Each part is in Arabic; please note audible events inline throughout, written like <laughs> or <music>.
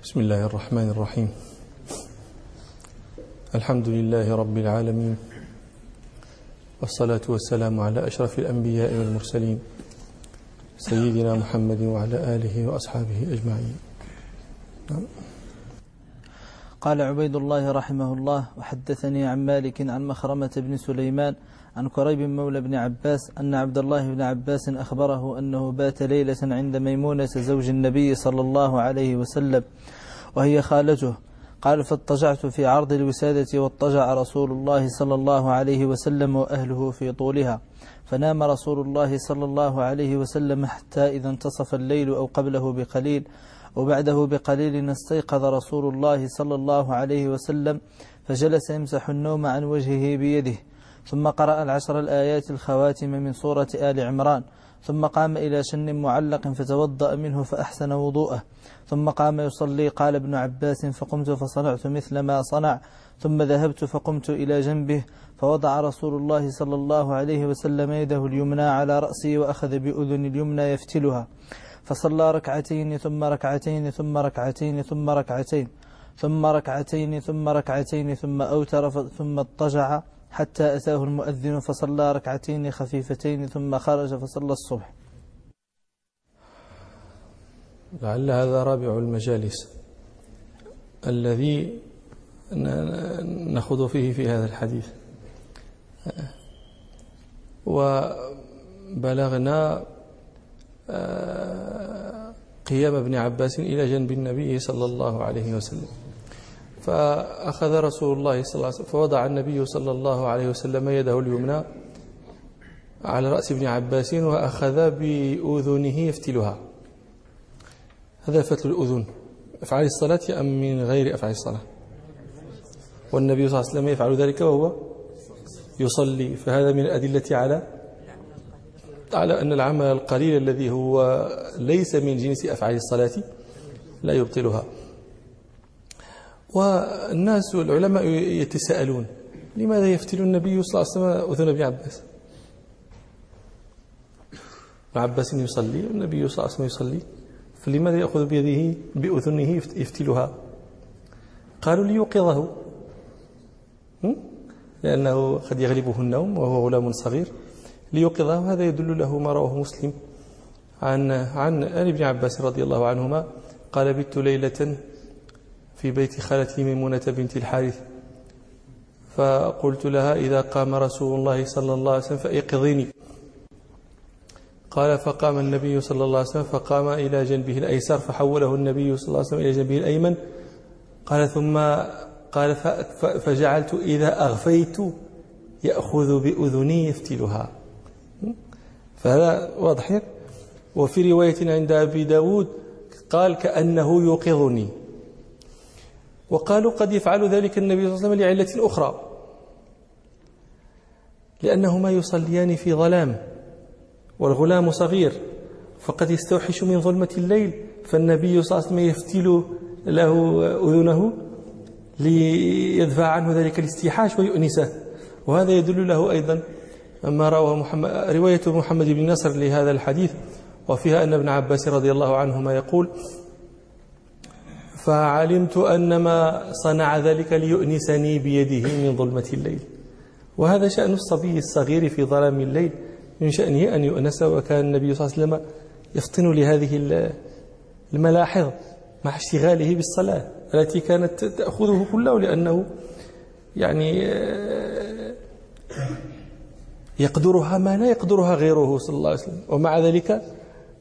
بسم الله الرحمن الرحيم. الحمد لله رب العالمين. والصلاة والسلام على أشرف الأنبياء والمرسلين. سيدنا محمد وعلى آله وأصحابه أجمعين. نعم. قال عبيد الله رحمه الله وحدثني عن مالك عن مخرمة بن سليمان عن كريب مولى بن عباس أن عبد الله بن عباس أخبره أنه بات ليلة عند ميمونة زوج النبي صلى الله عليه وسلم وهي خالته. قال فاضطجعت في عرض الوسادة واضطجع رسول الله صلى الله عليه وسلم وأهله في طولها فنام رسول الله صلى الله عليه وسلم حتى إذا انتصف الليل أو قبله بقليل وبعده بقليل استيقظ رسول الله صلى الله عليه وسلم فجلس يمسح النوم عن وجهه بيده. ثم قرأ العشر الآيات الخواتم من سورة آل عمران. ثم قام إلى شن معلق فتوضأ منه فأحسن وضوءه. ثم قام يصلي قال ابن عباس فقمت فصنعت مثل ما صنع. ثم ذهبت فقمت إلى جنبه فوضع رسول الله صلى الله عليه وسلم يده اليمنى على رأسي وأخذ بأذن اليمنى يفتلها. فصلى ركعتين ثم ركعتين ثم ركعتين ثم ركعتين ثم ركعتين ثم ركعتين ثم أوتر ثم اضطجع حتى أتاه المؤذن فصلى ركعتين خفيفتين ثم خرج فصلى الصبح. لعل هذا رابع المجالس الذي نخوض فيه في هذا الحديث. وبلغنا قيام ابن عباس إلى جنب النبي صلى الله عليه وسلم. فأخذ رسول الله صلى الله عليه وسلم فوضع النبي صلى الله عليه وسلم يده اليمنى على رأس ابن عباس وأخذ بأذنه يفتلها. هذا فتل الأذن أفعال الصلاة أم من غير أفعال الصلاة؟ والنبي صلى الله عليه وسلم يفعل ذلك وهو يصلي فهذا من الأدلة على على أن العمل القليل الذي هو ليس من جنس أفعال الصلاة لا يبطلها. والناس والعلماء يتساءلون لماذا يفتل النبي صلى الله عليه وسلم أذن ابن عباس؟ عباس يصلي والنبي صلى الله عليه وسلم يصلي فلماذا يأخذ بيده بأذنه يفتلها؟ قالوا ليوقظه. لأنه قد يغلبه النوم وهو غلام صغير. ليوقظه هذا يدل له ما رواه مسلم عن عن ابن عباس رضي الله عنهما قال بت ليلة في بيت خالتي ميمونة بنت الحارث. فقلت لها إذا قام رسول الله صلى الله عليه وسلم فإيقظيني قال فقام النبي صلى الله عليه وسلم فقام إلى جنبه الأيسر فحوله النبي صلى الله عليه وسلم إلى جنبه الأيمن. قال ثم قال فجعلت إذا أغفيت يأخذ بأذني يفتلها. فهذا واضح وفي رواية عند أبي داود قال كأنه يوقظني. وقالوا قد يفعل ذلك النبي صلى الله عليه وسلم لعلة أخرى. لأنهما يصليان في ظلام والغلام صغير فقد يستوحش من ظلمة الليل فالنبي صلى الله عليه وسلم يفتل له أذنه ليدفع عنه ذلك الاستيحاش ويؤنسه. وهذا يدل له أيضا ما رواه محمد رواية محمد بن نصر لهذا الحديث وفيها أن ابن عباس رضي الله عنهما يقول فعلمت أن ما صنع ذلك ليؤنسني بيده من ظلمة الليل. وهذا شأن الصبي الصغير في ظلام الليل من شأنه أن يؤنس وكان النبي صلى الله عليه وسلم يفطن لهذه الملاحظ مع اشتغاله بالصلاة التي كانت تأخذه كله لأنه يعني آه، يقدرها ما لا يقدرها غيره صلى الله عليه وسلم. ومع ذلك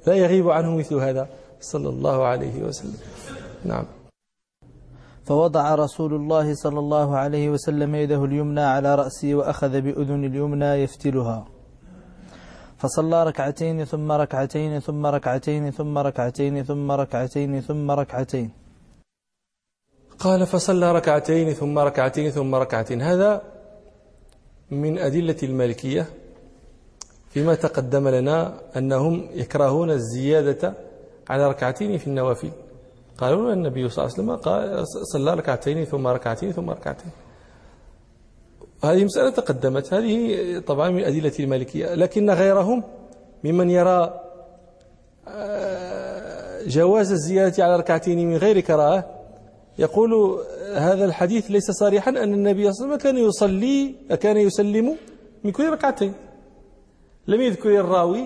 لا يغيب عنه مثل هذا صلى الله عليه وسلم. نعم. فوضع رسول الله صلى الله عليه وسلم يده اليمنى على رأسي وأخذ بأذن اليمنى يفتلها. فصلى ركعتين ثم ركعتين ثم ركعتين ثم ركعتين ثم ركعتين ثم ركعتين. قال فصلى ركعتين ثم ركعتين ثم ركعتين. هذا من أدلة المالكية. فيما تقدم لنا أنهم يكرهون الزيادة على ركعتين في النوافل. قالوا النبي صلى الله عليه وسلم قال صلى ركعتين ثم ركعتين ثم ركعتين. هذه مسألة تقدمت. هذه طبعا من أدلة المالكية. لكن غيرهم ممن يرى آه، جواز الزيادة على ركعتين من غير كراهة يقول هذا الحديث ليس صريحا أن النبي صلى الله عليه وسلم كان يصلي كان يسلم من كل ركعتين. لم يذكر الراوي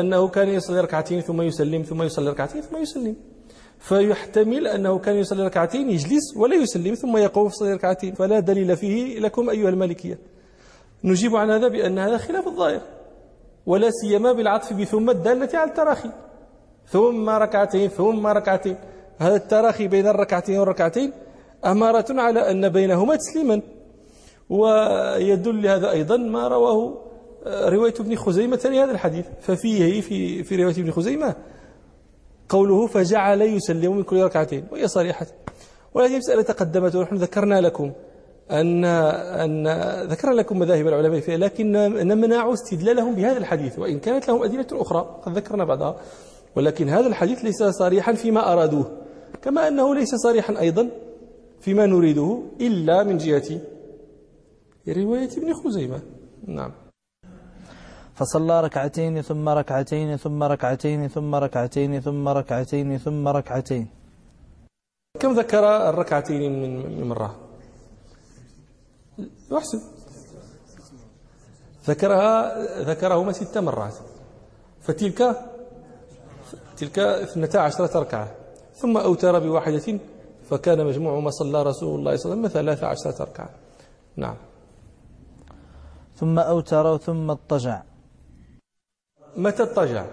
أنه كان يصلي ركعتين ثم يسلم ثم يصلي ركعتين ثم يسلم. فيحتمل أنه كان يصلي ركعتين يجلس ولا يسلم ثم يقوم في ركعتين. فلا دليل فيه لكم أيها المالكية. نجيب عن هذا بأن هذا خلاف الظاهر ولا سيما بالعطف بثم الدالة على التراخي. ثم ركعتين ثم ركعتين. هذا التراخي بين الركعتين والركعتين أمارة على أن بينهما تسليما. ويدل هذا أيضا ما رواه رواية ابن خزيمة لهذا الحديث. ففيه في في رواية ابن خزيمة قوله فجعل يسلم من كل ركعتين وهي صريحة. وهذه مسألة تقدمت ونحن ذكرنا لكم أن أن ذكرنا لكم مذاهب العلماء فيها لكن نمنع استدلالهم بهذا الحديث وإن كانت لهم أدلة أخرى قد ذكرنا بعضها. ولكن هذا الحديث ليس صريحا فيما أرادوه كما أنه ليس صريحا أيضا فيما نريده إلا من جهة رواية ابن خزيمة. نعم. فصلى ركعتين ثم ركعتين ثم ركعتين ثم ركعتين ثم ركعتين ثم ركعتين. كم ذكر الركعتين من مرة؟ يحسن ذكرها ذكرهما ست مرات. فتلك تلك اثنتا عشرة ركعة. ثم أوتر بواحدة فكان مجموع ما صلى رسول الله صلى الله عليه وسلم ثلاث عشرة ركعة. نعم. ثم أوتر ثم اضطجع. متى اضطجع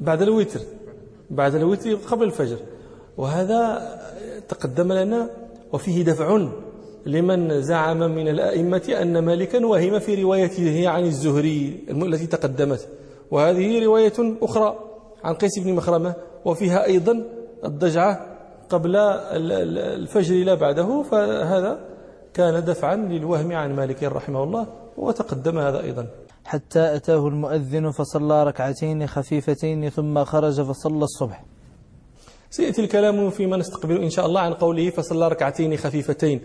بعد الوتر. بعد الوتر قبل الفجر. وهذا تقدم لنا وفيه دفع لمن زعم من الأئمة أن مالكا وهم في روايته عن الزهري التي تقدمت. وهذه رواية أخرى عن قيس بن مخرمة وفيها أيضا الضجعة قبل الفجر لا بعده. فهذا كان دفعا للوهم عن مالك رحمه الله وتقدم هذا أيضا. حتى أتاه المؤذن فصلى ركعتين خفيفتين ثم خرج فصلى الصبح. سيأتي الكلام فيما نستقبل إن شاء الله عن قوله فصلى ركعتين خفيفتين.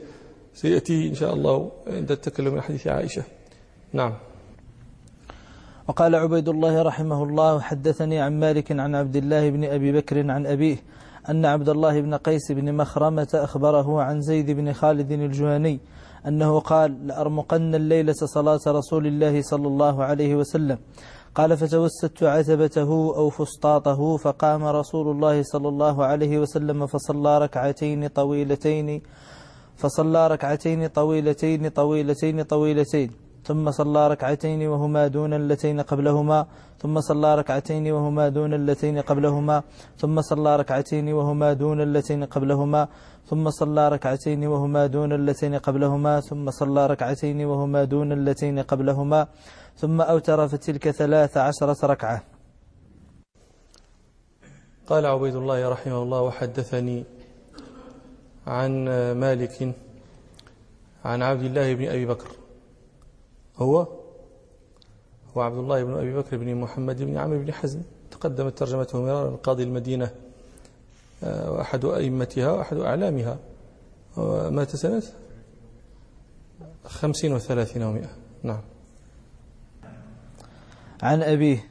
سيأتي إن شاء الله عند التكلم عن حديث عائشة. نعم. وقال عبيد الله رحمه الله حدثني عن مالك عن عبد الله بن أبي بكر عن أبيه أن عبد الله بن قيس بن مخرمة أخبره عن زيد بن خالد الجهني أنه قال لأرمقن الليلة صلاة رسول الله صلى الله عليه وسلم. قال فتوسدت عتبته أو فسطاطه فقام رسول الله صلى الله عليه وسلم فصلى ركعتين طويلتين فصلى ركعتين طويلتين طويلتين طويلتين. ثم صلى ركعتين وهما دون اللتين قبلهما ثم صلى ركعتين وهما دون اللتين قبلهما ثم صلى ركعتين وهما دون اللتين قبلهما ثم صلى ركعتين وهما دون اللتين قبلهما ثم صلى ركعتين وهما دون اللتين قبلهما ثم أوتر فتلك ثلاث عشرة ركعة. قال عبيد الله رحمه الله وحدثني عن مالك عن عبد الله بن أبي بكر هو هو عبد الله بن أبي بكر بن محمد بن عمرو بن حزم. تقدمت ترجمته مرارا قاضي المدينة آه، وأحد أئمتها وأحد أعلامها. مات سنة خمسين وثلاثين ومئة نعم. عن أبيه.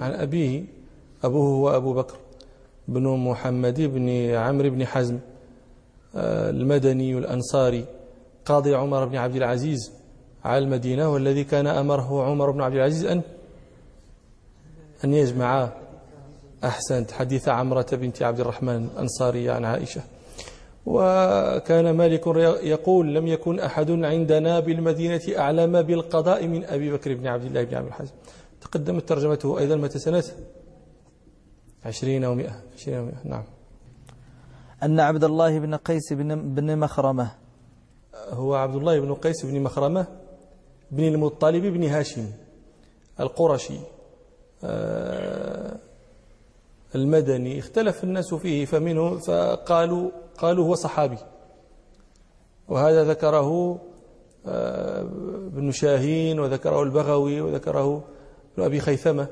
عن أبيه أبوه هو أبو بكر بن محمد بن عمرو بن حزم آه، المدني الأنصاري قاضي عمر بن عبد العزيز. على المدينة والذي كان أمره عمر بن عبد العزيز أن أن يجمع. أحسنت. حديث عمرة بنت عبد الرحمن الأنصارية عن عائشة. وكان مالك يقول لم يكن أحد عندنا بالمدينة أعلم بالقضاء من أبي بكر بن عبد الله بن عبد الحزم تقدمت ترجمته أيضا متى سنة؟ عشرين ومئة عشرين ومئة نعم. أن عبد الله بن قيس بن, بن مخرمة. هو عبد الله بن قيس بن مخرمة؟ بن المطلب بن هاشم القرشي آه، المدني. اختلف الناس فيه فمنه فقالوا قالوا هو صحابي. وهذا ذكره آه، ابن شاهين وذكره البغوي وذكره ابن أبي خيثمة.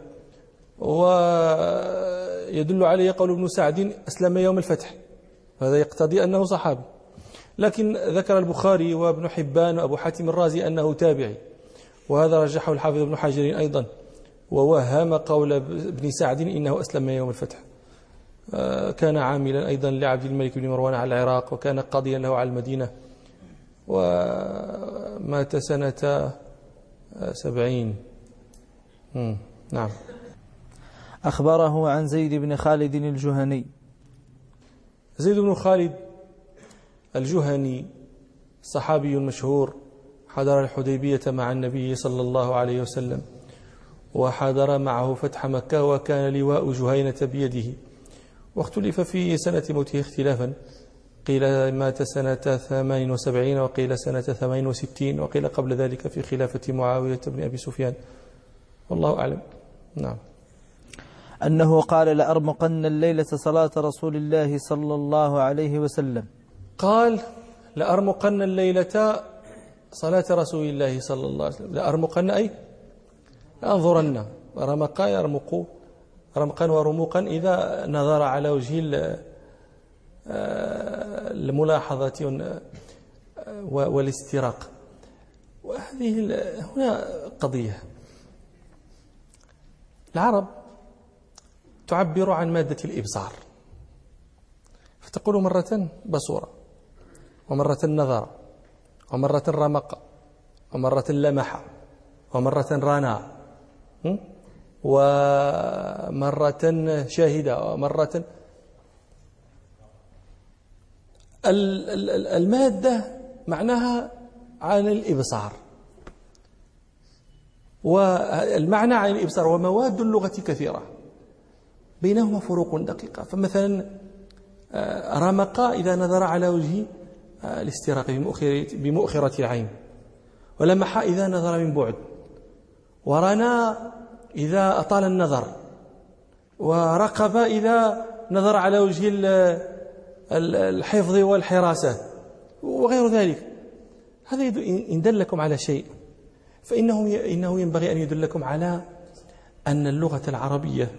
ويدل عليه قول ابن سعد أسلم يوم الفتح. هذا يقتضي أنه صحابي. لكن ذكر البخاري وابن حبان وأبو حاتم الرازي أنه تابعي. وهذا رجحه الحافظ ابن حجر أيضا. ووهم قول ابن سعد إنه أسلم يوم الفتح. آه، كان عاملا أيضا لعبد الملك بن مروان على العراق وكان قاضيا له على المدينة. ومات سنة سبعين. نعم. أخبره عن زيد بن خالد الجهني. زيد بن خالد الجهني صحابي مشهور حضر الحديبية مع النبي صلى الله عليه وسلم وحضر معه فتح مكة وكان لواء جهينة بيده. واختلف في سنة موته اختلافا. قيل مات سنة 78 وقيل سنة 68 وقيل قبل ذلك في خلافة معاوية بن أبي سفيان. والله أعلم. نعم. أنه قال لأرمقن الليلة صلاة رسول الله صلى الله عليه وسلم. قال لأرمقن الليلة صلاة رسول الله صلى الله عليه وسلم. لأرمقن أي؟ أنظرن رمق يرمق رمقا ورموقا إذا نظر على وجه الملاحظة والاستراق. وهذه هنا قضية. العرب تعبر عن مادة الإبصار. فتقول مرة بصورة. ومرة نظر ومرة رمق ومرة لمح ومرة رانا ومرة شاهدة ومرة المادة معناها عن الإبصار. والمعنى عن الإبصار ومواد اللغة كثيرة بينهما فروق دقيقة. فمثلا آه، رمق إذا نظر على وجه الاستراق بمؤخرة العين. ولمح إذا نظر من بعد. ورنا إذا أطال النظر. ورقب إذا نظر على وجه الحفظ والحراسة. وغير ذلك. هذا إن دلكم على شيء. فإنه إنه ينبغي أن يدلكم على أن اللغة العربية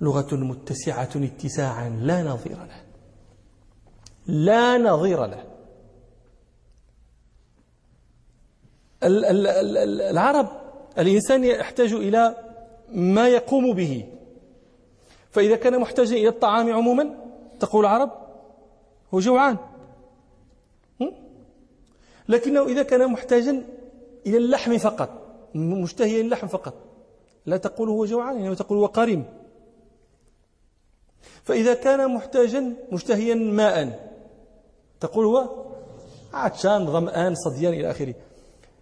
لغة متسعة اتساعا. لا نظير له لا نظير له العرب الإنسان يحتاج إلى ما يقوم به. فإذا كان محتاجا إلى الطعام عموما تقول العرب هو جوعان. لكنه إذا كان محتاجا إلى اللحم فقط مشتهيا اللحم فقط. لا تقول هو جوعان إنما تقول هو قريم فإذا كان محتاجا مشتهيا ماء تقول هو عطشان ظمآن صديان إلى آخره.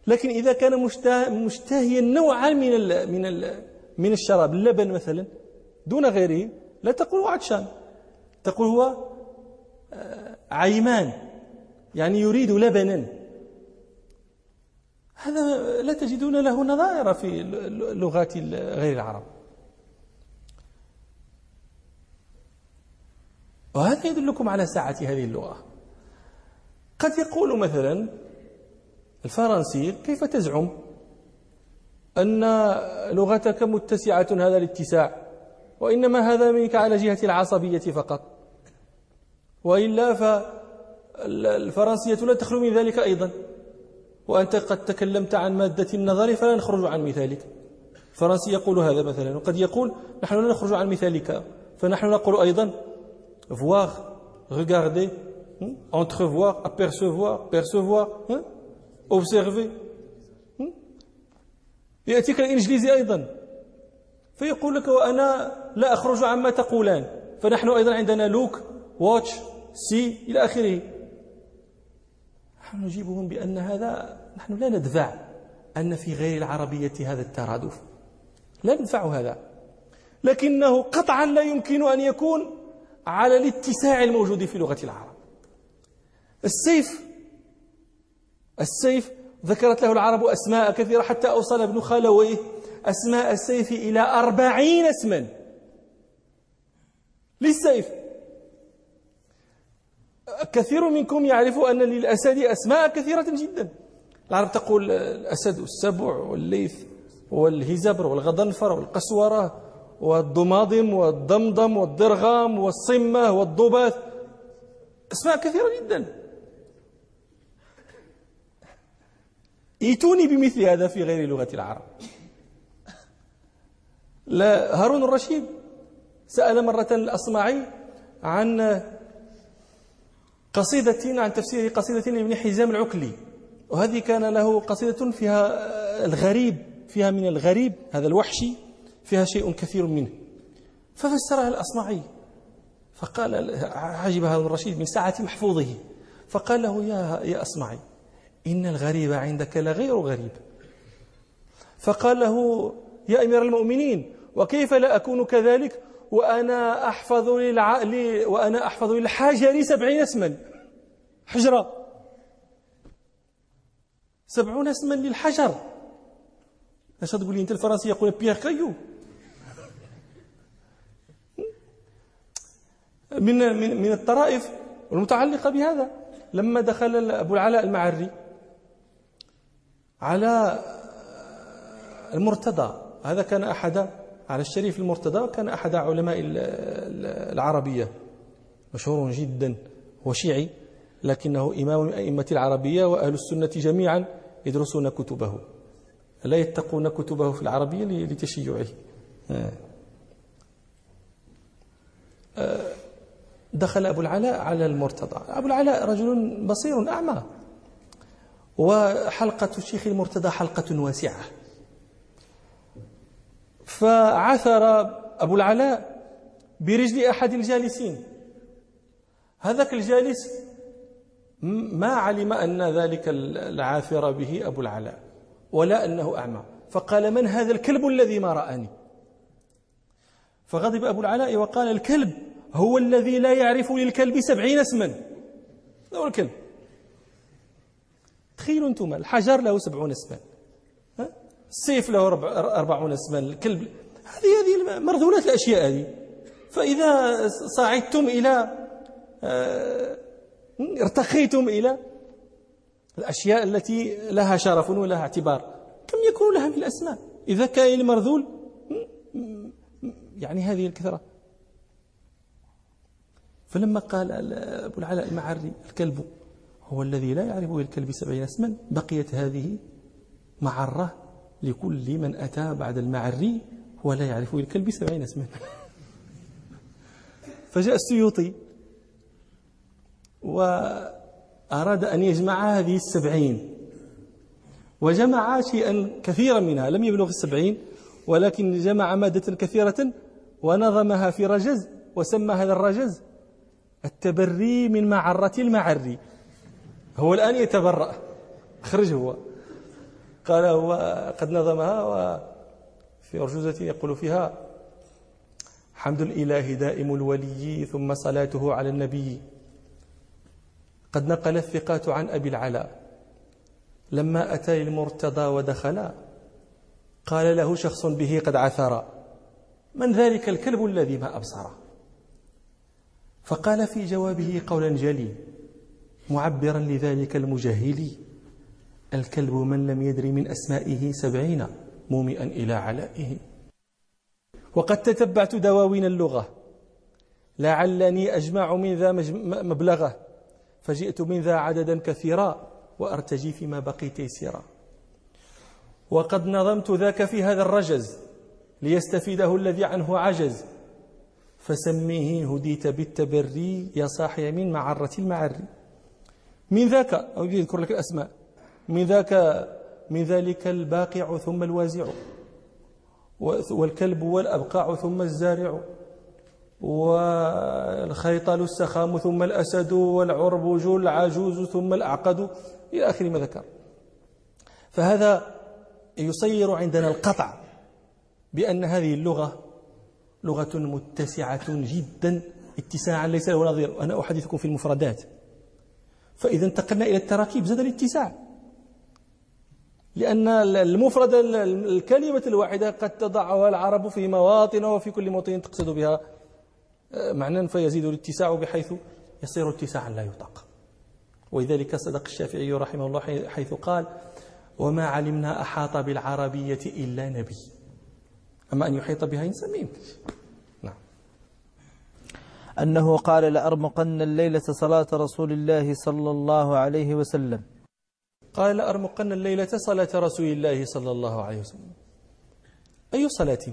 لكن إذا كان مشتهيا نوعا من ال من ال من الشراب اللبن مثلا دون غيره لا تقول عطشان. تقول هو آه، عيمان. يعني يريد لبنا. هذا لا تجدون له نظائر في لغات غير العرب. وهذا يدلكم على سعة هذه اللغة. قد يقول مثلا الفرنسي كيف تزعم أن لغتك متسعة هذا الاتساع؟ وإنما هذا منك على جهة العصبية فقط. وإلا فالفرنسية لا تخلو من ذلك أيضا. وأنت قد تكلمت عن مادة النظر فلا نخرج عن مثالك. الفرنسي يقول هذا مثلا وقد يقول نحن لا نخرج عن مثالك. فنحن نقول أيضا voir regarder entrevoir apercevoir percevoir observer. يأتيك الإنجليزي أيضا فيقول لك وأنا لا أخرج عما تقولان فنحن أيضا عندنا look watch see إلى آخره نحن نجيبهم بأن هذا نحن لا ندفع أن في غير العربية هذا الترادف. لا ندفع هذا. لكنه قطعا لا يمكن أن يكون على الاتساع الموجود في لغة العرب. السيف السيف ذكرت له العرب أسماء كثيرة حتى أوصل ابن خلويه أسماء السيف إلى أربعين اسما. للسيف. كثير منكم يعرف أن للأسد أسماء كثيرة جدا. العرب تقول الأسد والسبع والليث والهزبر والغضنفر والقسورة والضماضم والضمضم والضرغام والصمة والضباث. أسماء كثيرة جدا. ائتوني بمثل هذا في غير لغة العرب. لا هارون الرشيد سأل مرة الأصمعي عن قصيدة عن تفسير قصيدة لابن حزام العكلي وهذه كان له قصيدة فيها الغريب فيها من الغريب هذا الوحشي فيها شيء كثير منه. ففسرها الأصمعي فقال عجب هارون الرشيد من ساعة محفوظه فقال له يا يا أصمعي إن الغريب عندك لغير غريب. فقال له يا أمير المؤمنين وكيف لا أكون كذلك؟ وأنا أحفظ للع... لي... وأنا أحفظ للحجر سبعين اسما. حجرة. سبعون اسما للحجر. أش تقول لي أنت الفرنسي يقول بيير كايو من من من الطرائف المتعلقة بهذا. لما دخل أبو العلاء المعري على المرتضى. هذا كان أحد على الشريف المرتضى كان أحد علماء العربية. مشهور جدا هو شيعي لكنه إمام من أئمة العربية وأهل السنة جميعا يدرسون كتبه. لا يتقون كتبه في العربية لتشيعه. آه. آه. دخل أبو العلاء على المرتضى. أبو العلاء رجل بصير أعمى. وحلقة الشيخ المرتضى حلقة واسعة. فعثر أبو العلاء برجل أحد الجالسين. هذاك الجالس ما علم أن ذلك العاثر به أبو العلاء ولا أنه أعمى. فقال من هذا الكلب الذي ما رآني؟ فغضب أبو العلاء وقال الكلب هو الذي لا يعرف للكلب سبعين اسما. هو الكلب. تخيلوا أنتم الحجر له سبعون اسما. السيف له أربعون اسما الكلب. هذه هذه مرذولات الأشياء هذه. فإذا صعدتم إلى آه، ارتقيتم إلى الأشياء التي لها شرف ولها اعتبار كم يكون لها من الأسماء؟ إذا كان المرذول يعني هذه الكثرة. فلما قال أبو العلاء المعري الكلب هو الذي لا يعرف الكلب سبعين اسما بقيت هذه معرة لكل من أتى بعد المعري ولا يعرف الكلب سبعين اسما. <laughs> فجاء السيوطي وأراد أن يجمع هذه السبعين وجمع شيئا كثيرا منها لم يبلغ السبعين ولكن جمع مادة كثيرة ونظمها في رجز وسمى هذا الرجز التبري من معرة المعري هو الآن يتبرأ. خرج هو. قال هو قد نظمها وفي أرجوزة يقول فيها حمد الإله دائم الولي ثم صلاته على النبي. قد نقل الثقات عن أبي العلاء. لما أتى المرتضى ودخل قال له شخص به قد عثر. من ذلك الكلب الذي ما أبصره؟ فقال في جوابه قولا جلي معبرا لذلك المجهل الكلب من لم يدري من أسمائه سبعين مومئا إلى علائه. وقد تتبعت دواوين اللغة. لعلني أجمع من ذا مبلغة. فجئت من ذا عددا كثيرا وأرتجي فيما بقي تيسيرا وقد نظمت ذاك في هذا الرجز ليستفيده الذي عنه عجز. فسميه هديت بالتبري يا صاحي من معرة المعري. من ذاك أو يذكر لك الأسماء. من ذاك من ذلك الباقع ثم الوازع والكلب والأبقاع ثم الزارع والخيطل السخام ثم الأسد والعربج العجوز ثم الأعقد إلى آخر ما ذكر. فهذا يصير عندنا القطع بأن هذه اللغة لغة متسعة جدا اتساعا ليس له نظير. أنا أحدثكم في المفردات. فإذا انتقلنا إلى التراكيب زاد الاتساع. لأن المفرد الكلمة الواحدة قد تضعها العرب في مواطن وفي كل موطن تقصد بها. آه، معنى فيزيد الاتساع بحيث يصير اتساعا لا يطاق. ولذلك صدق الشافعي رحمه الله حيث قال وما علمنا أحاط بالعربية إلا نبي. أما أن يحيط بها إنسان ما يمكنش أنه قال لأرمقن الليلة صلاة رسول الله صلى الله عليه وسلم. قال لأرمقن الليلة صلاة رسول الله صلى الله عليه وسلم. أي صلاة؟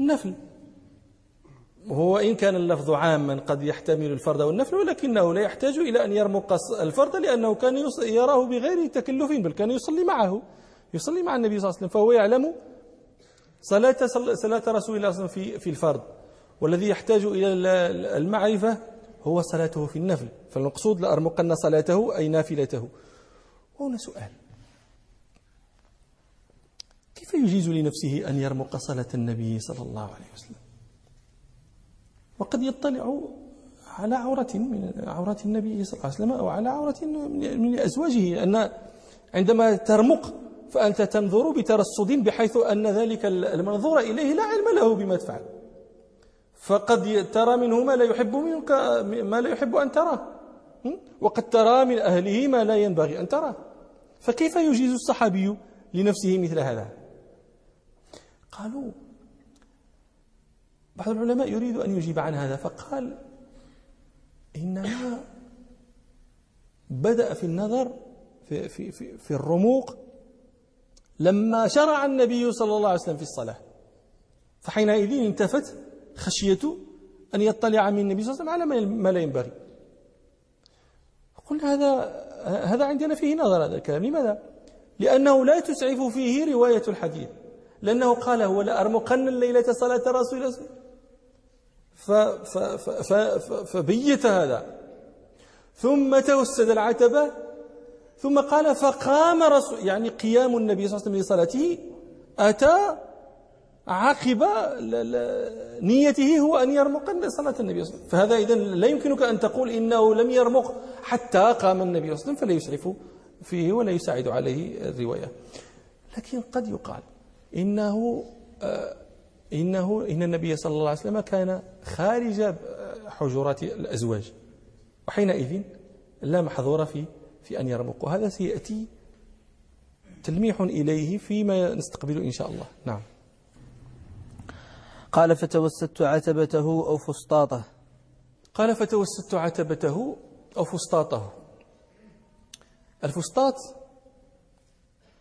النفل. هو إن كان اللفظ عاما قد يحتمل الفرد والنفل ولكنه لا يحتاج إلى أن يرمق الفرد لأنه كان يراه بغير تكلف بل كان يصلي معه. يصلي مع النبي صلى الله عليه وسلم فهو يعلم صلاة صلاة رسول الله صلى الله عليه وسلم في في الفرد. والذي يحتاج إلى المعرفة هو صلاته في النفل. فالمقصود لأرمقن صلاته أي نافلته. وهنا سؤال. كيف يجيز لنفسه أن يرمق صلاة النبي صلى الله عليه وسلم؟ وقد يطلع على عورة من عورات النبي صلى الله عليه وسلم أو على عورة من أزواجه أن عندما ترمق فأنت تنظر بترصد بحيث أن ذلك المنظور إليه لا علم له بما تفعل. فقد ترى منه ما لا يحب منك ما لا يحب أن تراه. وقد ترى من أهله ما لا ينبغي أن تراه. فكيف يجيز الصحابي لنفسه مثل هذا؟ قالوا بعض العلماء يريد أن يجيب عن هذا فقال إنما بدأ في النظر في, في, في, في الرموق لما شرع النبي صلى الله عليه وسلم في الصلاة. فحينئذ انتفت خشية أن يطلع من النبي صلى الله عليه وسلم على ما لا ينبغي. قلنا هذا هذا عندنا فيه نظر هذا الكلام. لماذا؟ لأنه لا تسعف فيه رواية الحديث. لأنه قال هو لأرمقن الليلة صلاة رسول الله فبيت هذا. ثم توسد العتبة. ثم قال فقام رسول يعني قيام النبي صلى الله عليه وسلم لصلاته. أتى عقب نيته هو أن يرمق صلاة النبي صلى الله عليه وسلم. فهذا إذن لا يمكنك أن تقول إنه لم يرمق حتى قام النبي صلى الله عليه وسلم فلا يسعف فيه ولا يساعد عليه الرواية. لكن قد يقال إنه آه، إنه إن النبي صلى الله عليه وسلم كان خارج حجرات الأزواج وحينئذ لا محظور في في أن يرمق. وهذا سيأتي تلميح إليه فيما نستقبله إن شاء الله. نعم. قال فتوسدت عتبته أو فسطاطه. قال فتوسدت عتبته أو فسطاطه. الفسطاط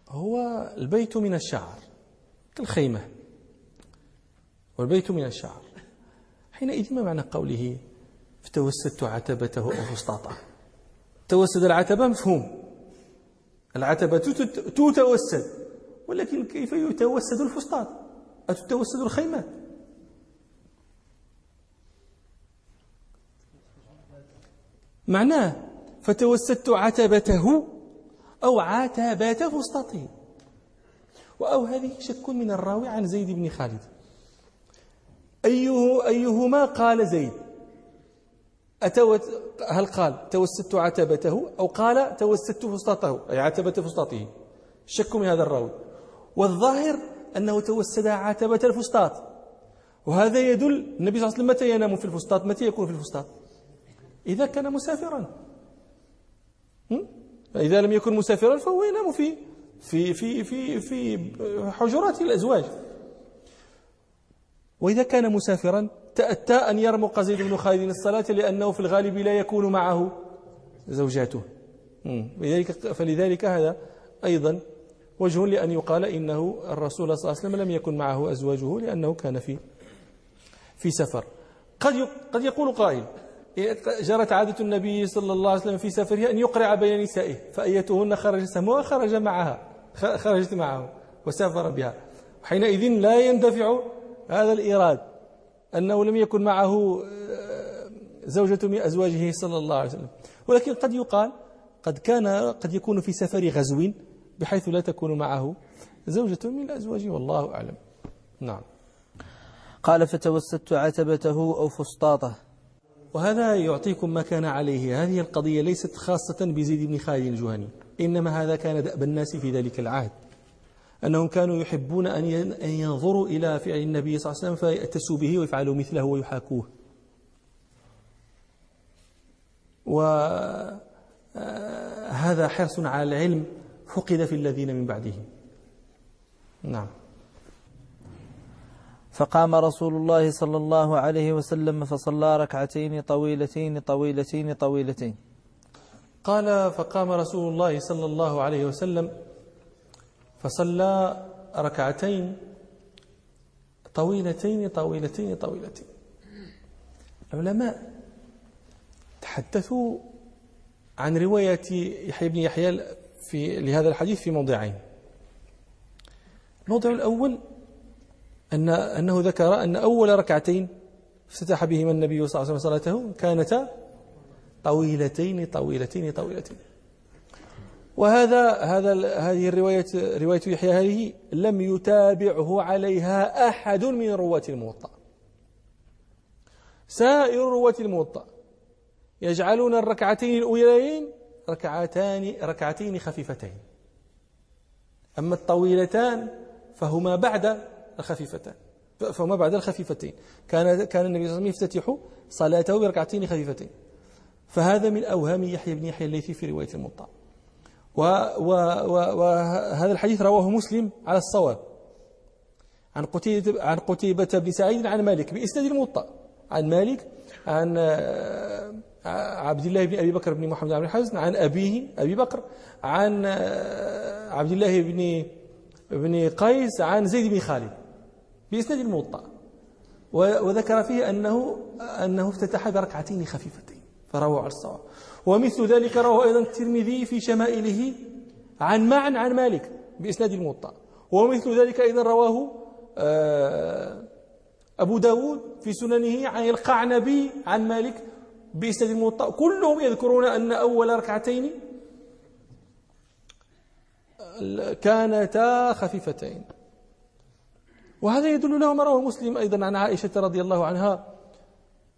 هو البيت من الشعر كالخيمة والبيت من الشعر. حينئذ ما معنى قوله فتوسدت عتبته أو فسطاطه؟ توسد العتبة مفهوم. العتبة تتوسد ولكن كيف يتوسد الفسطاط؟ أتتوسد الخيمات معناه فتوسدت عتبته أو عتبات فسطاطه وأو هذه شك من الراوي عن زيد بن خالد. أيه أيهما قال زيد؟ أتوت هل قال توسدت عتبته أو قال توسدت فسطاطه أي عتبة فسطاطه شك من هذا الراوي. والظاهر أنه توسد عتبة الفسطاط. وهذا يدل النبي صلى الله عليه وسلم متى ينام في الفسطاط؟ متى يكون في الفسطاط؟ إذا كان مسافرا. فإذا لم يكن مسافرا فهو ينام في في في في في حجرات الأزواج. وإذا كان مسافرا تأتى أن يرمق زيد بن خالد الصلاة لأنه في الغالب لا يكون معه زوجاته. لذلك فلذلك هذا أيضا وجه لأن يقال إنه الرسول صلى الله عليه وسلم لم يكن معه أزواجه لأنه كان في في سفر. قد قد يقول قائل جرت عادة النبي صلى الله عليه وسلم في سفره أن يقرع بين نسائه فأيتهن خرج سهمها خرج معها خرجت معه وسافر بها. حينئذ لا يندفع هذا الإيراد أنه لم يكن معه آه، زوجة من أزواجه صلى الله عليه وسلم. ولكن قد يقال قد كان قد يكون في سفر غزو بحيث لا تكون معه زوجة من أزواجه والله أعلم. نعم. قال فتوسدت عتبته أو فسطاطه وهذا يعطيكم ما كان عليه. هذه القضية ليست خاصة بزيد بن خالد الجهني إنما هذا كان دأب الناس في ذلك العهد. أنهم كانوا يحبون أن ينظروا إلى فعل النبي صلى الله عليه وسلم فيأتسوا به ويفعلوا مثله ويحاكوه. وهذا آه، حرص على العلم فقد في الذين من بعدهم. نعم. فقام رسول الله صلى الله عليه وسلم فصلى ركعتين طويلتين طويلتين طويلتين. قال فقام رسول الله صلى الله عليه وسلم فصلى ركعتين طويلتين طويلتين طويلتين. العلماء تحدثوا عن رواية يحيى بن يحيى في لهذا الحديث في موضعين. الموضع الأول أن أنه ذكر أن أول ركعتين افتتح بهما النبي صلى الله عليه وسلم صلاته كانتا طويلتين طويلتين طويلتين. وهذا هذا هذه الرواية رواية يحيى هذه لم يتابعه عليها أحد من رواة الموطأ. سائر رواة الموطأ يجعلون الركعتين الأوليين ركعتان ركعتين خفيفتين. أما الطويلتان فهما بعد الخفيفتان فهما بعد الخفيفتين. كان كان النبي صلى الله عليه وسلم يفتتح صلاته بركعتين خفيفتين. فهذا من أوهام يحيى بن يحيى الليثي في رواية الموطأ وهذا الحديث رواه مسلم على الصواب. عن قتيبة عن قتيبة بن سعيد عن مالك بإسناد الموطأ عن مالك عن آه، عبد الله بن أبي بكر بن محمد بن الحزن عن أبيه أبي بكر عن آه، عبد الله بن بن قيس عن زيد بن خالد. بإسناد الموطأ وذكر فيه أنه أنه افتتح بركعتين خفيفتين فروى على الصواب. ومثل ذلك رواه أيضا الترمذي في شمائله عن معن عن مالك بإسناد الموطأ ومثل ذلك أيضا رواه آه، أبو داود في سننه عن القعنبي عن مالك بإسناد الموطأ كلهم يذكرون أن أول ركعتين كانتا خفيفتين. وهذا يدل له ما رواه مسلم أيضا عن عائشة رضي الله عنها.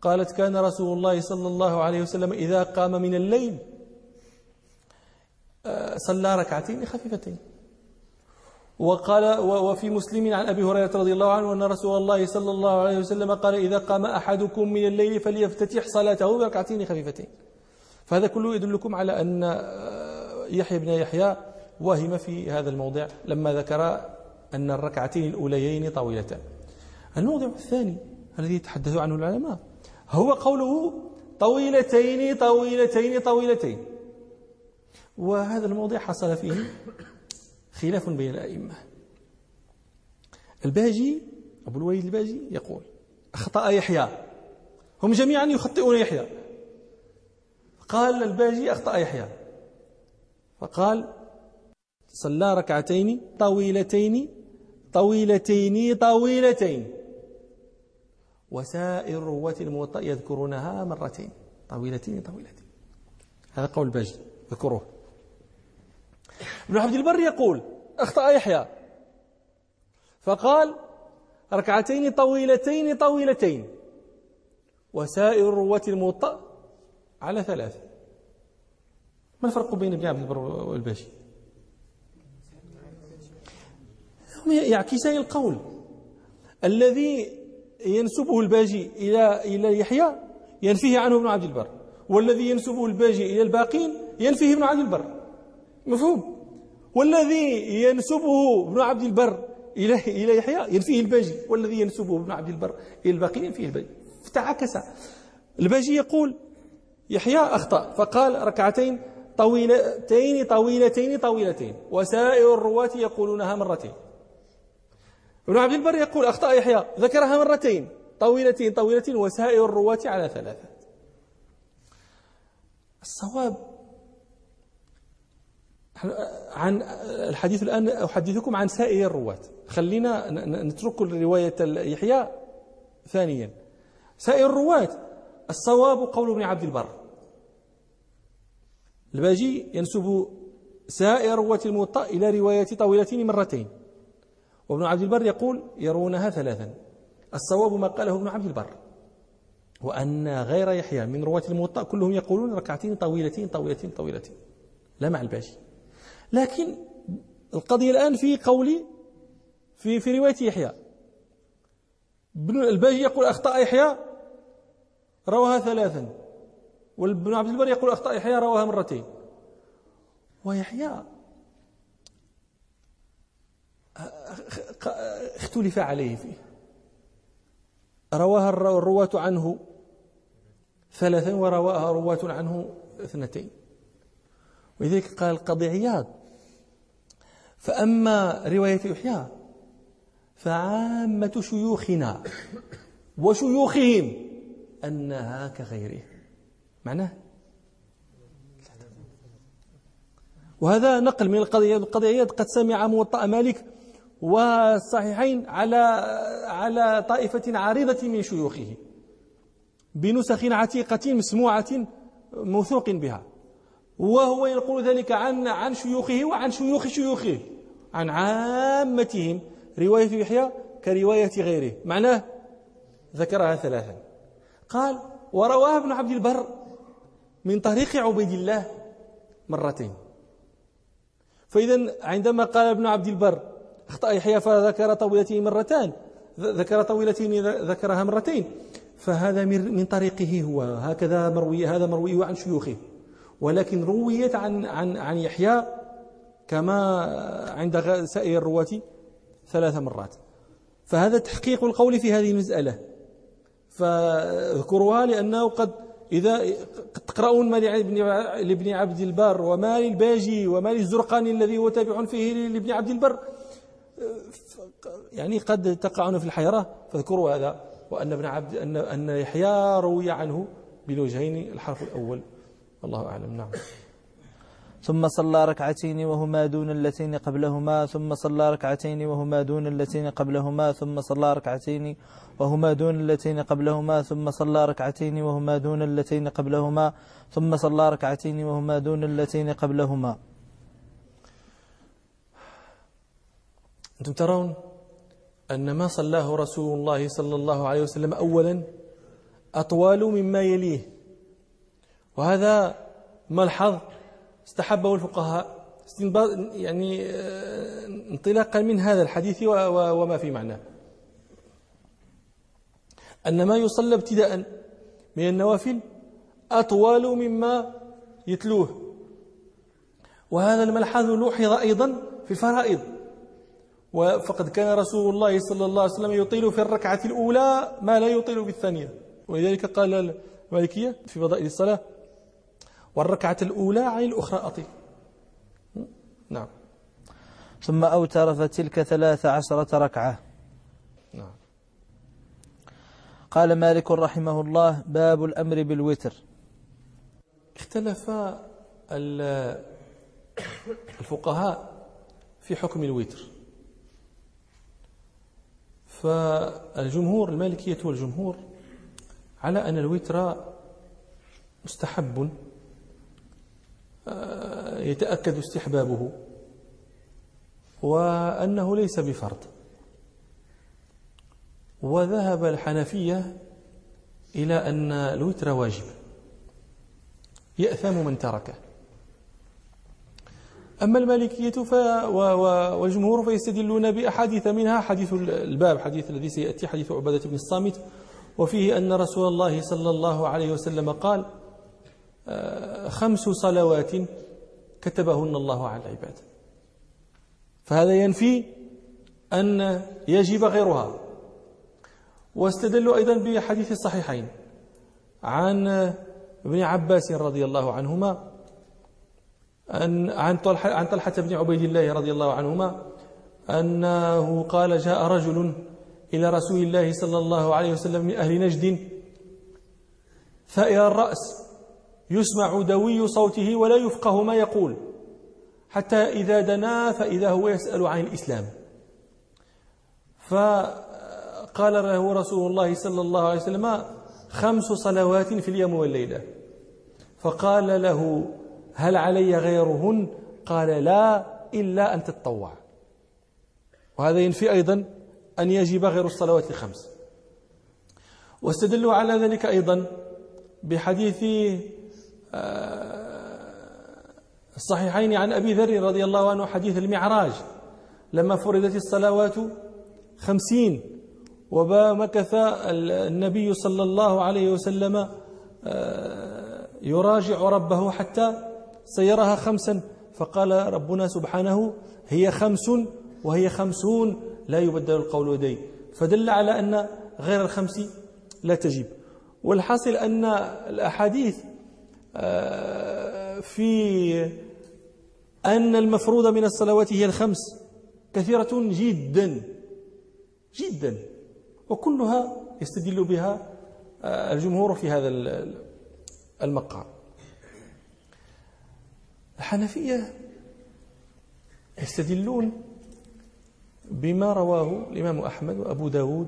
قالت كان رسول الله صلى الله عليه وسلم إذا قام من الليل آه، صلى ركعتين خفيفتين. وقال وفي مسلم عن أبي هريرة رضي الله عنه أن رسول الله صلى الله عليه وسلم قال إذا قام أحدكم من الليل فليفتتح صلاته بركعتين خفيفتين. فهذا كله يدلكم على أن آه، يحيى بن يحيى وهم في هذا الموضع لما ذكر أن الركعتين الأوليين طويلتان الموضع الثاني الذي يتحدث عنه العلماء هو قوله طويلتين طويلتين طويلتين. وهذا الموضع حصل فيه خلاف بين الأئمة. الباجي أبو الوليد الباجي يقول أخطأ يحيى. هم جميعا يخطئون يحيى. قال الباجي أخطأ يحيى. فقال صلى ركعتين طويلتين طويلتين طويلتين. وسائر رواة الموطأ يذكرونها مرتين. طويلتين طويلتين. هذا قول الباجي ذكروه ابن عبد البر يقول أخطأ يحيى. فقال ركعتين طويلتين طويلتين. وسائر رواة الموطأ على ثلاث ما الفرق بين ابن عبد البر والباشي يعكسان القول. الذي ينسبه الباجي إلى إلى يحيى ينفيه عنه ابن عبد البر والذي ينسبه الباجي إلى الباقين ينفيه ابن عبد البر. مفهوم؟ والذي ينسبه ابن عبد البر إلى إلى يحيى ينفيه الباجي والذي ينسبه ابن عبد البر إلى الباقين ينفيه الباجي. فتعكس الباجي يقول يحيى أخطأ. فقال ركعتين طويلتين طويلتين طويلتين. وسائر الرواة يقولونها مرتين. ابن عبد البر يقول أخطأ يحيى ذكرها مرتين طويلتين طويلتين وسائر الرواة على ثلاثة. الصواب عن الحديث الآن أحدثكم عن سائر الرواة. خلينا نترك الرواية يحيى ثانيا. سائر الرواة الصواب قول ابن عبد البر. الباجي ينسب سائر رواة الموطأ إلى رواية طويلتين مرتين. وابن عبد البر يقول يرونها ثلاثا. الصواب ما قاله ابن عبد البر. وأن غير يحيى من رواة الموطأ كلهم يقولون ركعتين طويلتين طويلتين طويلتين. لا مع الباجي لكن القضية الآن في قولي في في رواية يحيى. ابن الباجي يقول أخطأ يحيى رواها ثلاثا. وابن عبد البر يقول أخطأ يحيى رواها مرتين. ويحيى اختلف عليه فيه. رواها الرواة عنه ثلاثا ورواها رواة عنه اثنتين. ولذلك قال القاضي عياض. فأما رواية يحيى فعامة شيوخنا وشيوخهم أنها كغيره. معناه وهذا نقل من القضية القضيات قد سمع موطأ مالك والصحيحين على على طائفة عريضة من شيوخه بنسخ عتيقة مسموعة موثوق بها. وهو يقول ذلك عن عن شيوخه وعن شيوخ شيوخه عن عامتهم رواية يحيى كرواية غيره. معناه ذكرها ثلاثا. قال ورواه ابن عبد البر من طريق عبيد الله مرتين. فإذا عندما قال ابن عبد البر أخطأ يحيى فذكر طويلته مرتان ذكر طويلتين ذكرها مرتين. فهذا من طريقه هو هكذا مروي هذا مروي عن شيوخه. ولكن رويت عن عن عن يحيى كما عند سائر الرواة ثلاث مرات. فهذا تحقيق القول في هذه المسألة. فاذكروها لأنه قد إذا تقرؤون ما لابن عبد البر وما للباجي وما للزرقاني الذي هو تابع فيه لابن عبد البر. يعني قد تقعون في الحيرة فاذكروا هذا وأن ابن عبد أن أن يحيى روي عنه بالوجهين الحرف الأول. الله أعلم. نعم. ثم صلى ركعتين وهما دون اللتين قبلهما ثم صلى ركعتين وهما دون اللتين قبلهما ثم صلى ركعتين وهما دون اللتين قبلهما ثم صلى ركعتين وهما دون اللتين قبلهما ثم صلى ركعتين وهما دون اللتين قبلهما. أنتم ترون أن ما صلاه رسول الله صلى الله عليه وسلم أولا أطوال مما يليه. وهذا ملحظ استحبه الفقهاء. استنباط يعني آه، انطلاقا من هذا الحديث وما في معناه أن ما يصلى ابتداء من النوافل أطول مما يتلوه. وهذا الملحظ لوحظ أيضا في الفرائض. فقد كان رسول الله صلى الله عليه وسلم يطيل في الركعة الأولى ما لا يطيل في الثانية. ولذلك قال المالكية في فضائل الصلاة والركعة الأولى عن الأخرى أطيل. نعم. ثم أوتر فتلك ثلاث عشرة ركعة. نعم. قال مالك رحمه الله باب الأمر بالوتر. اختلف الفقهاء في حكم الوتر. فالجمهور المالكية والجمهور على أن الوتر مستحب آه، يتأكد استحبابه وأنه ليس بفرض. وذهب الحنفية إلى أن الوتر واجب يأثم من تركه. أما المالكية ف والجمهور فيستدلون بأحاديث منها حديث الباب حديث الذي سيأتي حديث عبادة بن الصامت. وفيه أن رسول الله صلى الله عليه وسلم قال آه، خمس صلوات كتبهن الله على العباد. فهذا ينفي أن يجب غيرها. واستدلوا أيضا بحديث الصحيحين عن ابن عباس رضي الله عنهما أن عن طلحة, عن طلحة بن عبيد الله رضي الله عنهما أنه قال جاء رجل إلى رسول الله صلى الله عليه وسلم من أهل نجد ثائر الرأس يسمع دوي صوته ولا يفقه ما يقول حتى إذا دنا فإذا هو يسأل عن الإسلام. فقال له رسول الله صلى الله عليه وسلم خمس صلوات في اليوم والليلة. فقال له هل علي غيرهن؟ قال لا إلا أن تتطوع. وهذا ينفي أيضا أن يجب غير الصلوات الخمس. واستدلوا على ذلك أيضا بحديث آه، الصحيحين عن أبي ذر رضي الله عنه حديث المعراج. لما فرضت الصلوات خمسين ومكث النبي صلى الله عليه وسلم آه، يراجع ربه حتى سيرها خمسا. فقال ربنا سبحانه هي خمس وهي خمسون لا يبدل القول لدي فدل على أن غير الخمس لا تجب والحاصل أن الأحاديث آه، في أن المفروض من الصلوات هي الخمس كثيرة جدا جدا. وكلها يستدل بها آه، الجمهور في هذا المقام. الحنفية يستدلون بما رواه الإمام أحمد وأبو داود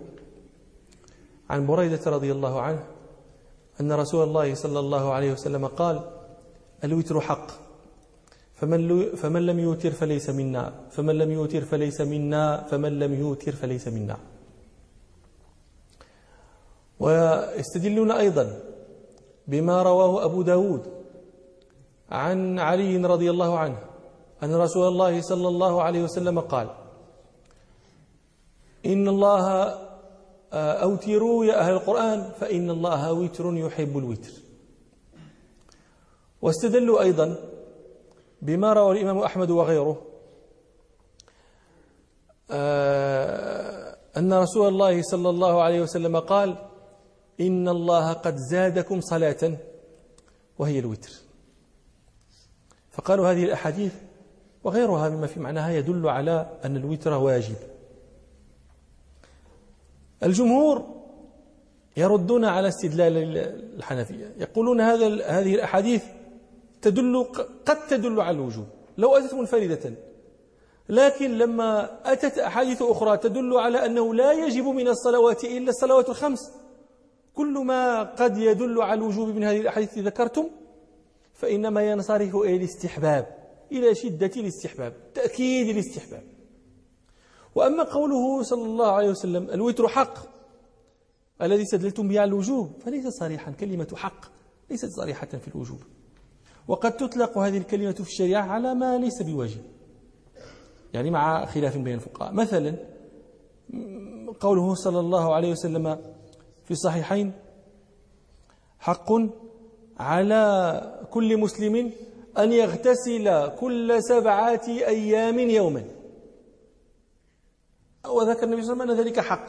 عن بريدة رضي الله عنه أن رسول الله صلى الله عليه وسلم قال الوتر حق فمن, فمن لم يوتر فليس منا فمن لم يوتر فليس منا فمن لم يوتر فليس منا. ويستدلون أيضا بما رواه أبو داود عن علي رضي الله عنه أن رسول الله صلى الله عليه وسلم قال إن الله آه، أوتروا يا أهل القرآن فإن الله وتر يحب الوتر. واستدلوا أيضا بما روى الإمام أحمد وغيره آه، أن رسول الله صلى الله عليه وسلم قال إن الله قد زادكم صلاة وهي الوتر. فقالوا هذه الأحاديث وغيرها مما في معناها يدل على أن الوتر واجب. الجمهور يردون على استدلال الحنفية يقولون هذا هذه الأحاديث تدل قد تدل على الوجوب لو أتت منفردة. لكن لما أتت أحاديث أخرى تدل على أنه لا يجب من الصلوات إلا الصلوات الخمس كل ما قد يدل على الوجوب من هذه الأحاديث ذكرتم فإنما ينصرف إلى الاستحباب إلى شدة الاستحباب تأكيد الاستحباب. وأما قوله صلى الله عليه وسلم الوتر حق. الذي استدلتم به على الوجوب فليس صريحا كلمة حق ليست صريحة في الوجوب. وقد تطلق هذه الكلمة في الشريعة على ما ليس بواجب. يعني مع خلاف بين الفقهاء. مثلا قوله صلى الله عليه وسلم في الصحيحين حق على كل مسلم أن يغتسل كل سبعة أيام يوما. وذكر النبي صلى الله عليه وسلم أن ذلك حق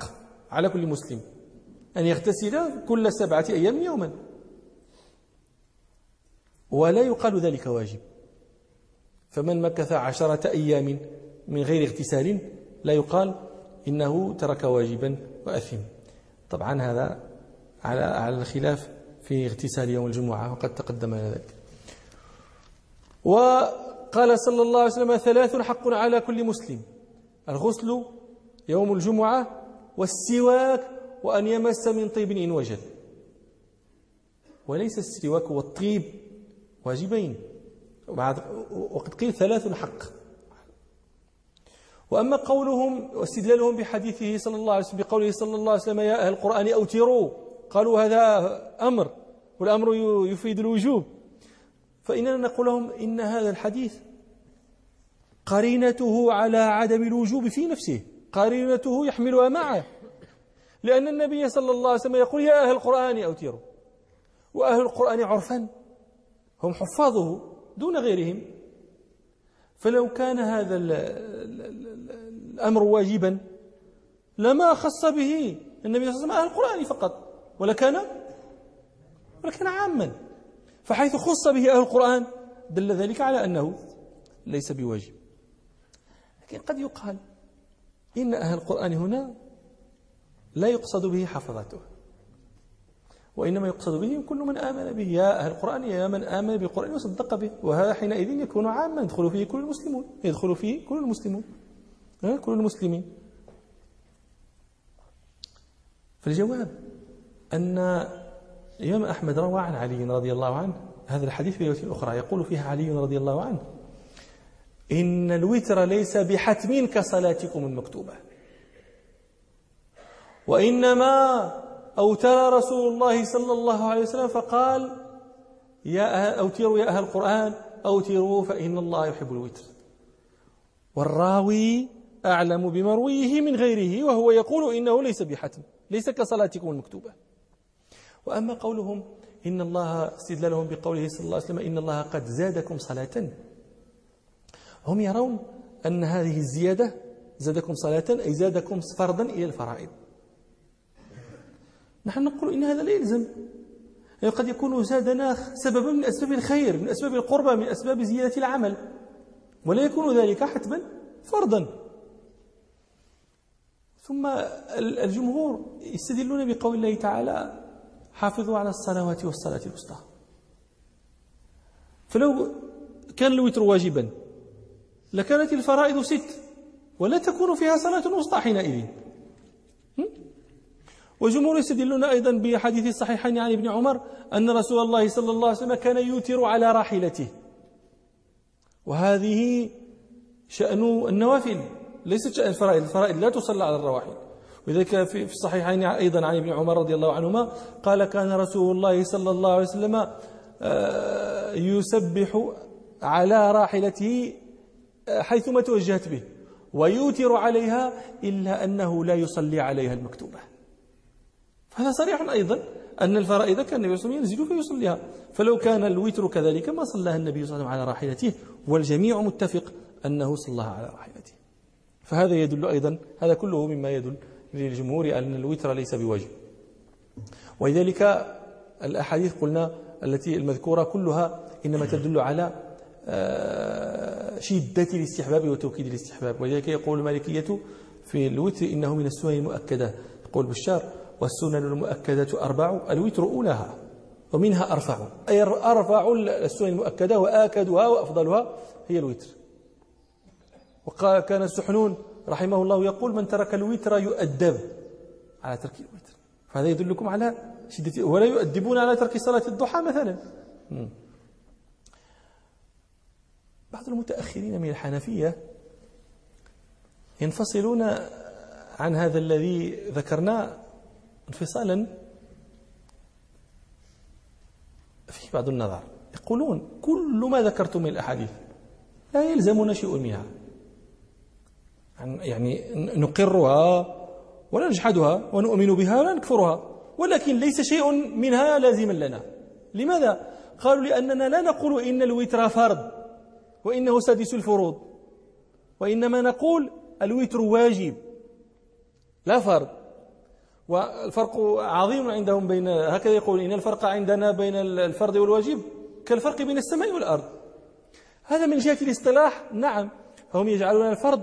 على كل مسلم أن يغتسل كل سبعة أيام يوما. ولا يقال ذلك واجب. فمن مكث عشرة أيام من غير اغتسال لا يقال إنه ترك واجبا وأثم. طبعا هذا على على الخلاف. في اغتسال يوم الجمعة وقد تقدم ذلك. وقال صلى الله عليه وسلم ثلاث حق على كل مسلم الغسل يوم الجمعة والسواك وأن يمس من طيب إن وجد. وليس السواك والطيب واجبين. وقد قيل ثلاث حق. وأما قولهم واستدلالهم بحديثه صلى الله عليه وسلم بقوله صلى الله عليه وسلم يا أهل القرآن أوتروا. قالوا هذا أمر. والأمر يفيد الوجوب. فإننا نقول لهم إن هذا الحديث قرينته على عدم الوجوب في نفسه. قرينته يحملها معه لأن النبي صلى الله عليه وسلم يقول يا أهل القرآن أوتروا وأهل القرآن عرفا. هم حفاظه دون غيرهم. فلو كان هذا الأمر واجبا لما خص به النبي صلى الله عليه وسلم أهل القرآن فقط. ولكان ولكن عاما. فحيث خص به أهل القرآن دل ذلك على أنه ليس بواجب. لكن قد يقال إن أهل القرآن هنا لا يقصد به حفظته وإنما يقصد به كل من آمن به. يا أهل القرآن يا من آمن بالقرآن وصدق به. وهذا حينئذ يكون عاما. يدخل فيه كل المسلمون. يدخل فيه كل المسلمون. كل المسلمين. فالجواب أن الإمام أحمد روى عن علي رضي الله عنه. هذا الحديث في رواية أخرى. يقول فيها علي رضي الله عنه إن الوتر ليس بحتم كصلاتكم المكتوبة وإنما أوتر رسول الله صلى الله عليه وسلم فقال يا أوتروا يا أهل القرآن أوتروا فإن الله يحب الوتر. والراوي أعلم بمرويه من غيره وهو يقول إنه ليس بحتم ليس كصلاتكم المكتوبة. وأما قولهم إن الله استدلالهم بقوله صلى الله عليه وسلم إن الله قد زادكم صلاة. هم يرون أن هذه الزيادة زادكم صلاة أي زادكم فرضا إلى الفرائض. نحن نقول إن هذا لا يلزم. يعني قد يكون زادنا سببا من أسباب الخير من أسباب القربى من أسباب زيادة العمل. ولا يكون ذلك حتما فرضا. ثم الجمهور يستدلون بقول الله تعالى حافظوا على الصلوات والصلاة الوسطى. فلو كان الوتر واجبا لكانت الفرائض ست ولا تكون فيها صلاة وسطى حينئذ. وجمهور يستدلون أيضا بحديث الصحيحين عن ابن عمر أن رسول الله صلى الله عليه وسلم كان يوتر على راحلته. وهذه شأن النوافل ليست شأن الفرائض. الفرائض لا تصلى على الرواحل. وذلك في الصحيحين أيضا عن ابن عمر رضي الله عنهما قال كان رسول الله صلى الله عليه وسلم آه، يسبح على راحلته آه، حيثما توجهت به ويوتر عليها إلا أنه لا يصلي عليها المكتوبة. فهذا صريح أيضا أن الفرائض كان النبي صلى الله عليه وسلم ينزل فيصليها فلو كان الوتر كذلك ما صلاها النبي صلى الله عليه وسلم على راحلته والجميع متفق أنه صلاها على راحلته. فهذا يدل أيضا هذا كله مما يدل للجمهور أن الوتر ليس بواجب ولذلك الأحاديث قلنا التي المذكورة كلها إنما تدل على آه، شدة الاستحباب وتوكيد الاستحباب. ولذلك يقول المالكية في الوتر إنه من السنن المؤكدة. يقول بشار والسنن المؤكدة أربع الوتر أولاها ومنها أرفع. أي أرفع السنن المؤكدة وآكدها وأفضلها هي الوتر. وقال كان السحنون رحمه الله يقول من ترك الوتر يؤدب على ترك الوتر. فهذا يدلكم على شدة ولا يؤدبون على ترك صلاة الضحى مثلا. بعض المتأخرين من الحنفية ينفصلون عن هذا الذي ذكرناه انفصالا فيه بعض النظر. يقولون كل ما ذكرتم من الأحاديث لا يلزمنا شيء منها. يعني نقرها ولا نجحدها ونؤمن بها ولا نكفرها ولكن ليس شيء منها لازما لنا. لماذا؟ قالوا لأننا لا نقول إن الوتر فرض وإنه سادس الفروض. وإنما نقول الوتر واجب لا فرض. والفرق عظيم عندهم بين هكذا يقول إن الفرق عندنا بين الفرض والواجب كالفرق بين السماء والأرض. هذا من جهة الاصطلاح؟ نعم. هم يجعلون الفرض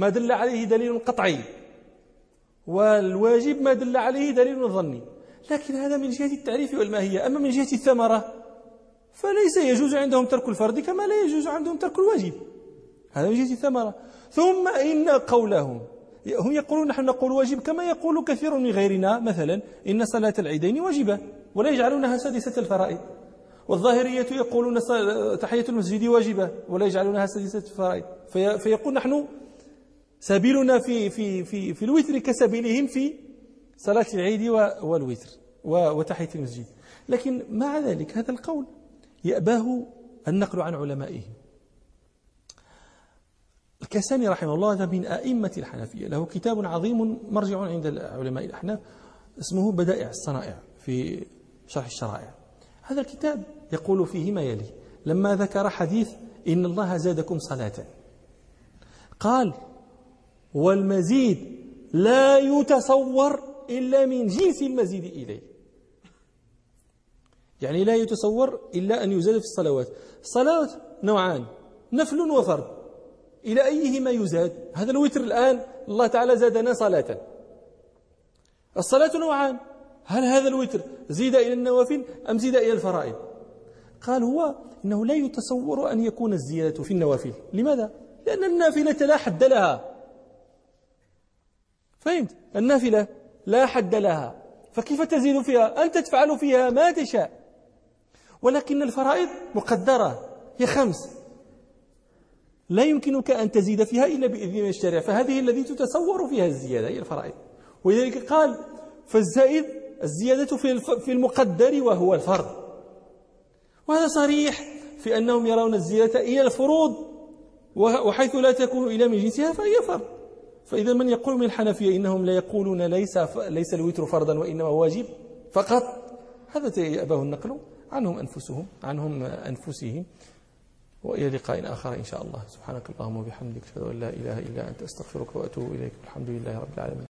ما دل عليه دليل قطعي. والواجب ما دل عليه دليل ظني. لكن هذا من جهة التعريف والماهية. أما من جهة الثمرة فليس يجوز عندهم ترك الفرض كما لا يجوز عندهم ترك الواجب. هذا من جهة الثمرة. ثم إن قولهم هم يقولون نحن نقول واجب كما يقول كثير من غيرنا. مثلا إن صلاة العيدين واجبة ولا يجعلونها سادسة الفرائض. والظاهرية يقولون تحية المسجد واجبة ولا يجعلونها سادسة الفرائض. في فيقول نحن سبيلنا في في في في الوتر كسبيلهم في صلاة العيد والوتر وتحية المسجد. لكن مع ذلك هذا القول يأباه النقل عن علمائهم. الكساني رحمه الله هذا من أئمة الحنفية. له كتاب عظيم مرجع عند علماء الأحناف اسمه بدائع الصنائع في شرح الشرائع. هذا الكتاب يقول فيه ما يلي لما ذكر حديث إن الله زادكم صلاة. قال والمزيد لا يتصور إلا من جنس المزيد إليه. يعني لا يتصور إلا أن يزاد في الصلوات. الصلاة نوعان نفل وفرض. إلى أيهما يزاد؟ هذا الوتر الآن الله تعالى زادنا صلاة. الصلاة نوعان. هل هذا الوتر زيد إلى النوافل أم زيد إلى الفرائض؟ قال هو إنه لا يتصور أن يكون الزيادة في النوافل. لماذا؟ لأن النافلة لا حد لها. فهمت؟ النافلة لا حد لها. فكيف تزيد فيها؟ أنت تفعل فيها ما تشاء. ولكن الفرائض مقدرة. هي خمس. لا يمكنك أن تزيد فيها إلا بإذن الشارع فهذه الذي تتصور فيها الزيادة هي الفرائض. ولذلك قال فالزائد الزيادة في المقدر وهو الفرض. وهذا صريح في أنهم يرون الزيادة إلى الفروض. وحيث لا تكون إلى من جنسها فهي فرض. فإذا من يقول من الحنفية إنهم لا يقولون ليس ليس الوتر فرضا وإنما واجب فقط. هذا يأباه النقل عنهم أنفسهم عنهم أنفسهم وإلى لقاء آخر إن شاء الله. سبحانك اللهم وبحمدك أشهد أن لا إله إلا أنت أستغفرك وأتوب إليك. والحمد لله رب العالمين.